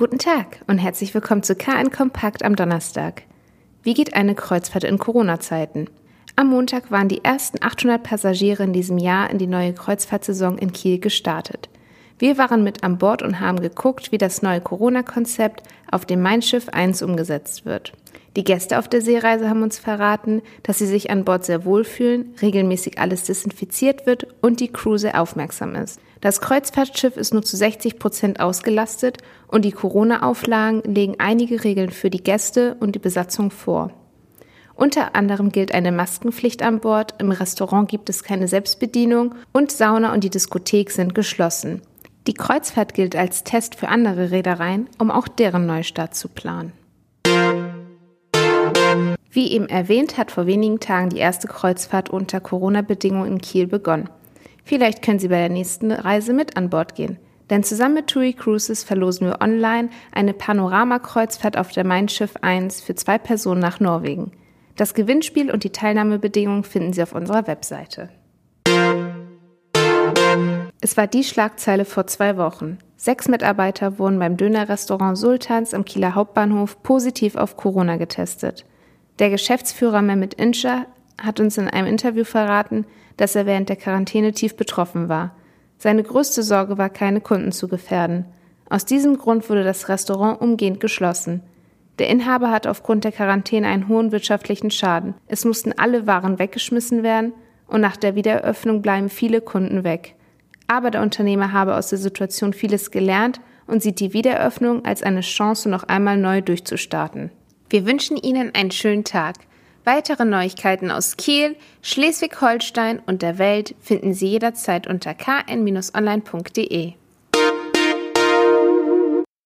Guten Tag und herzlich willkommen zu KN Kompakt am Donnerstag. Wie geht eine Kreuzfahrt in Corona-Zeiten? Am Montag waren die ersten 800 Passagiere in diesem Jahr in die neue Kreuzfahrtsaison in Kiel gestartet. Wir waren mit an Bord und haben geguckt, wie das neue Corona-Konzept auf dem Mein Schiff 1 umgesetzt wird. Die Gäste auf der Seereise haben uns verraten, dass sie sich an Bord sehr wohlfühlen, regelmäßig alles desinfiziert wird und die Crew sehr aufmerksam ist. Das Kreuzfahrtschiff ist nur zu 60 Prozent ausgelastet und die Corona-Auflagen legen einige Regeln für die Gäste und die Besatzung vor. Unter anderem gilt eine Maskenpflicht an Bord, im Restaurant gibt es keine Selbstbedienung und Sauna und die Diskothek sind geschlossen. Die Kreuzfahrt gilt als Test für andere Reedereien, um auch deren Neustart zu planen. Wie eben erwähnt, hat vor wenigen Tagen die erste Kreuzfahrt unter Corona-Bedingungen in Kiel begonnen. Vielleicht können Sie bei der nächsten Reise mit an Bord gehen. Denn zusammen mit TUI Cruises verlosen wir online eine Panoramakreuzfahrt auf der Mein Schiff 1 für zwei Personen nach Norwegen. Das Gewinnspiel und die Teilnahmebedingungen finden Sie auf unserer Webseite. Es war die Schlagzeile vor zwei Wochen. Sechs Mitarbeiter wurden beim Dönerrestaurant Sultans am Kieler Hauptbahnhof positiv auf Corona getestet. Der Geschäftsführer Mehmet Inscher hat uns in einem Interview verraten, dass er während der Quarantäne tief betroffen war. Seine größte Sorge war, keine Kunden zu gefährden. Aus diesem Grund wurde das Restaurant umgehend geschlossen. Der Inhaber hat aufgrund der Quarantäne einen hohen wirtschaftlichen Schaden. Es mussten alle Waren weggeschmissen werden und nach der Wiedereröffnung bleiben viele Kunden weg. Aber der Unternehmer habe aus der Situation vieles gelernt und sieht die Wiedereröffnung als eine Chance, noch einmal neu durchzustarten. Wir wünschen Ihnen einen schönen Tag. Weitere Neuigkeiten aus Kiel, Schleswig-Holstein und der Welt finden Sie jederzeit unter kn-online.de.